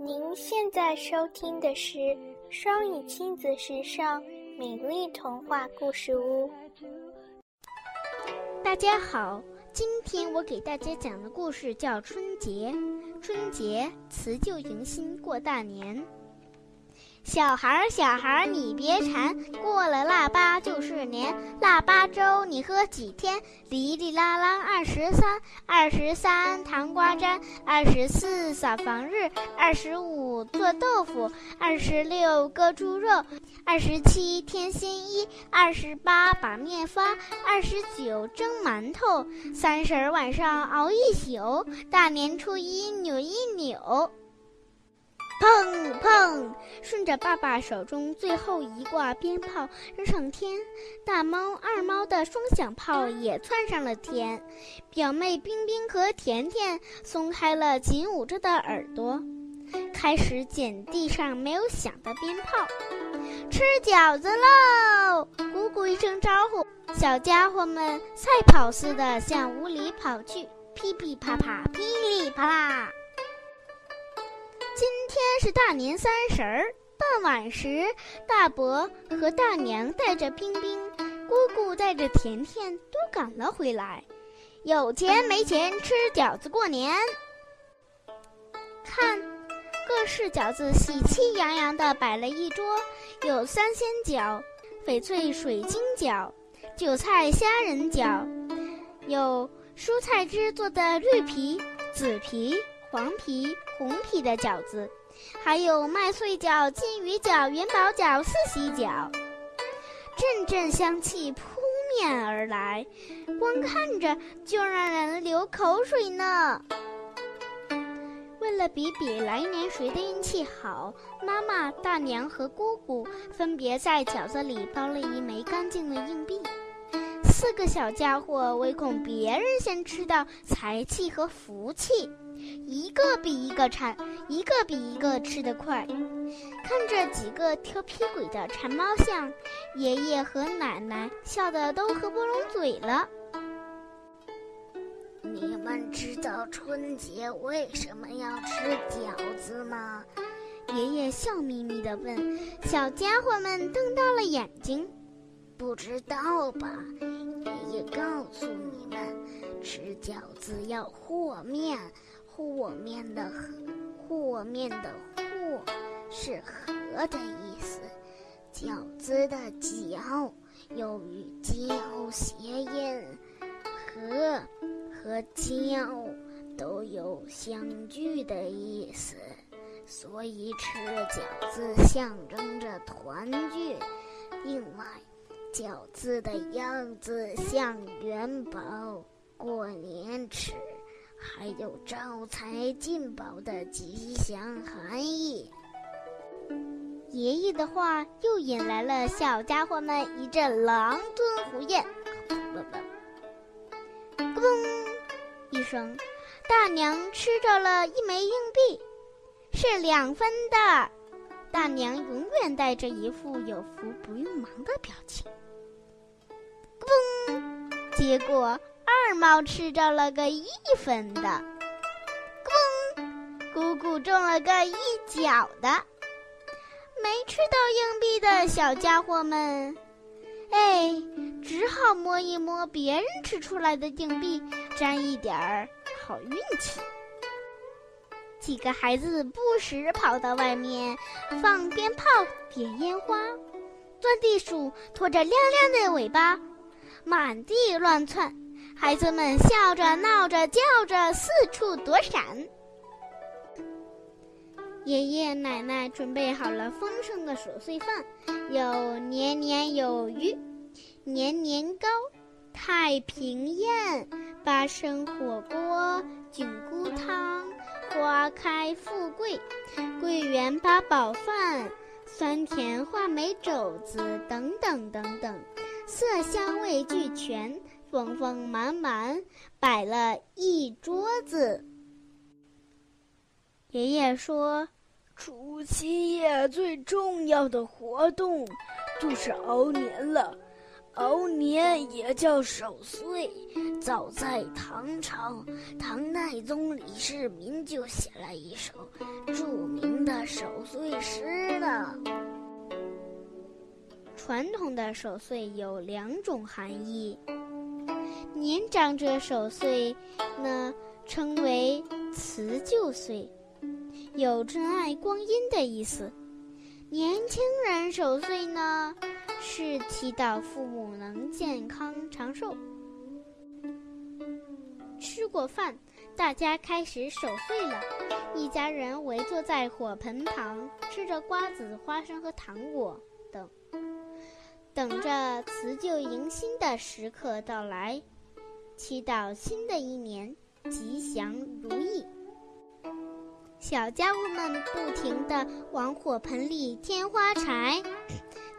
您现在收听的是双语亲子时尚美丽童话故事屋。大家好，今天我给大家讲的故事叫《春节》。春节辞旧迎新过大年。小孩儿，小孩儿，你别馋，过了腊八就是年。腊八粥你喝几天？哩哩啦啦二十三，二十三糖瓜粘，二十四扫房日，二十五做豆腐，二十六割猪肉，二十七添新衣，二十八把面发，二十九蒸馒头，三十晚上熬一宿，大年初一扭一扭。砰砰！顺着爸爸手中最后一挂鞭炮扔上天，大猫二猫的双响炮也窜上了天。表妹冰冰和甜甜松开了紧捂着的耳朵，开始捡地上没有响的鞭炮。吃饺子喽！姑姑一声招呼，小家伙们赛跑似的向屋里跑去，噼噼啪啪，噼里啪啦。今天是大年三十儿，傍晚时，大伯和大娘带着冰冰，姑姑带着甜甜都赶了回来。有钱没钱吃饺子过年。看，各式饺子喜气洋洋地摆了一桌，有三鲜饺、翡翠水晶饺、韭菜虾仁饺，有蔬菜汁做的绿皮、紫皮。黄皮、红皮的饺子，还有麦穗饺、金鱼饺、元宝饺、四喜饺，阵阵香气扑面而来，光看着就让人流口水呢。为了比比来年谁的运气好，妈妈、大娘和姑姑分别在饺子里包了一枚干净的硬币。四个小家伙唯恐别人先吃到财气和福气。一个比一个馋，一个比一个吃得快。看着几个调皮鬼的馋猫像，爷爷和奶奶笑得都合不拢嘴了。你们知道春节为什么要吃饺子吗？爷爷笑眯眯地问。小家伙们瞪大了眼睛。不知道吧？爷爷告诉你们，吃饺子要和面。和面的和，和面的和，是和的意思。饺子的饺又与交谐音，和和交都有相聚的意思，所以吃饺子象征着团聚。另外，饺子的样子像元宝，过年吃。还有招财进宝的吉祥含义。爷爷的话又引来了小家伙们一阵狼吞虎咽。咕咚一声，大娘吃着了一枚硬币，是两分的。大娘永远带着一副有福不用忙的表情。咕咚，结果。二猫吃着了个一分的，咣！姑姑中了个一角的，没吃到硬币的小家伙们，哎，只好摸一摸别人吃出来的硬币，沾一点儿好运气。几个孩子不时跑到外面放鞭炮、点烟花，钻地鼠拖着亮亮的尾巴，满地乱窜。孩子们笑着、闹着、叫着，四处躲闪。爷爷奶奶准备好了丰盛的守岁饭，有年年有余、年年糕、太平宴、八生火锅、菌菇汤、花开富贵、桂圆八宝饭、酸甜话梅肘子等等等等，色香味俱全。丰丰满满，摆了一桌子。爷爷说：“除夕夜最重要的活动就是熬年了，熬年也叫守岁。早在唐朝，唐太宗李世民就写了一首著名的。”守岁诗呢。传统的守岁有两种含义，年长者守岁呢称为辞旧岁，有珍爱光阴的意思；年轻人守岁呢是祈祷父母能健康长寿。吃过饭，大家开始守岁了。一家人围坐在火盆旁，吃着瓜子、花生和糖果等，着辞旧迎新的时刻到来，祈祷新的一年吉祥如意。小家伙们不停地往火盆里添花柴，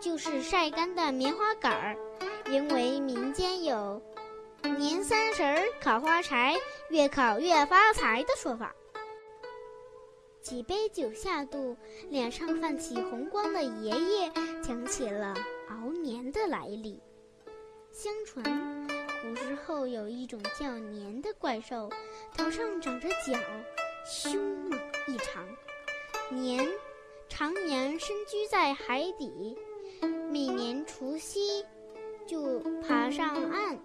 就是晒干的棉花杆儿，因为民间有。年三十儿烤花柴，越烤越发财的说法。几杯酒下肚，脸上泛起红光的爷爷讲起了熬年的来历。相传，古时候有一种叫年的怪兽，头上长着角，凶猛异常。年常年深居在海底，每年除夕就爬上岸。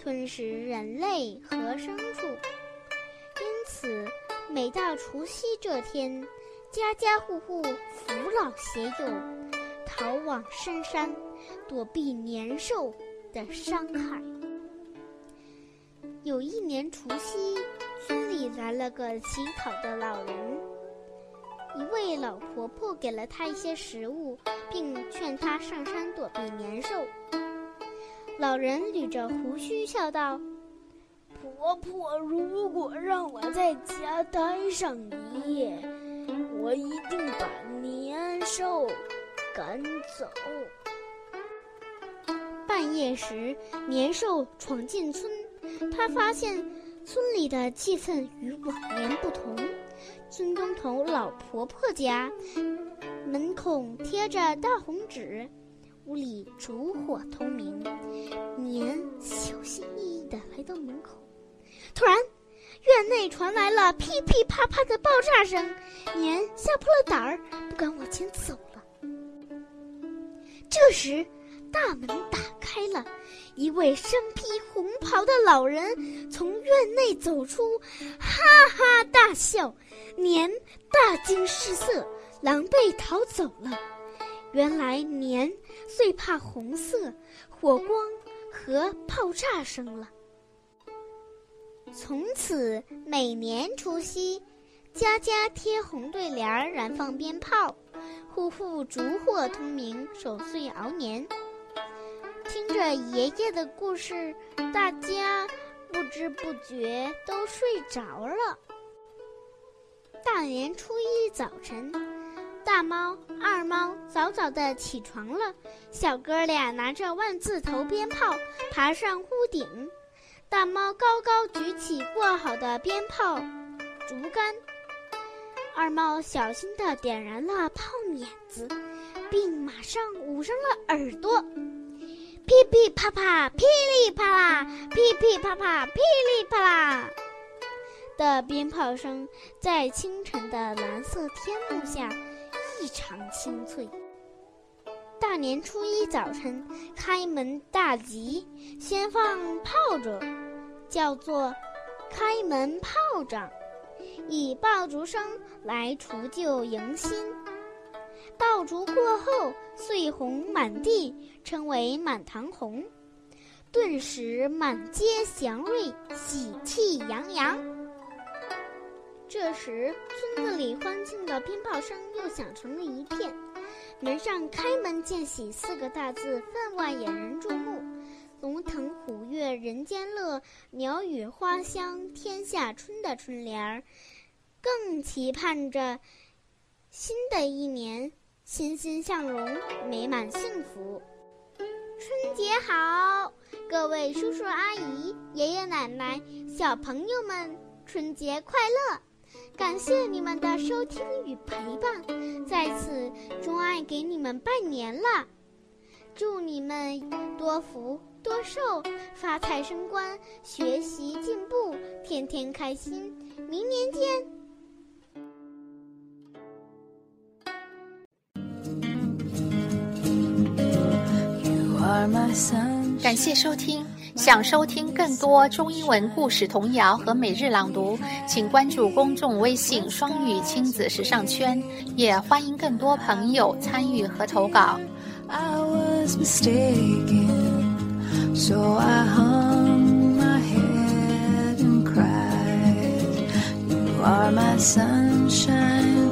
吞食人类和牲畜，因此每到除夕这天，家家户户扶老携幼，逃往深山，躲避年兽的伤害。有一年除夕，村里来了个乞讨的老人，一位老婆婆给了他一些食物，并劝他上山躲避年兽。老人捋着胡须笑道：“婆婆，如果让我在家待上一夜，我一定把年兽赶走。”半夜时，年兽闯进村，他发现村里的气氛与往年不同。村东头老婆婆家门口贴着大红纸。屋里烛火通明，年小心翼翼地来到门口，突然，院内传来了噼噼啪啪的爆炸声，年吓破了胆儿，不敢往前走。这时，大门打开了，一位身披红袍的老人从院内走出，哈哈大笑，年大惊失色，狼狈逃走了。原来年最怕红色、火光和爆炸声了。从此每年除夕，家家贴红对联儿，燃放鞭炮，户户烛火通明，守岁熬年。听着爷爷的故事，大家不知不觉都睡着了。大年初一早晨。大猫、二猫早早的起床了，小哥俩拿着万字头鞭炮爬上屋顶。大猫高高举起过好的鞭炮竹竿，二猫小心的点燃了炮碾子，并马上捂上了耳朵。噼噼啪啪，噼里啪啦，噼噼啪啪，噼里啪啦的鞭炮声在清晨的蓝色天幕下。异常清脆。大年初一早晨开门大吉，先放炮竹，叫做开门炮仗，以爆竹声来除旧迎新。爆竹过后，碎红满地，称为满堂红，顿时满街祥瑞，喜气洋洋。这时，村子里欢庆的鞭炮声又响成了一片。门上“开门见喜”四个大字分外引人注目。龙腾虎跃人间乐，鸟语花香天下春的春联儿，更期盼着新的一年欣欣向荣、美满幸福。春节好，各位叔叔阿姨、爷爷奶奶、小朋友们，春节快乐！感谢你们的收听与陪伴，在此钟爱给你们拜年了，祝你们多福多寿发财升官学习进步天天开心。明年见。感谢收听想收听更多中英文故事童谣和每日朗读请关注公众微信双语亲子时尚圈也欢迎更多朋友参与和投稿。I was mistaken so I hung my head and cried. You are my sunshine.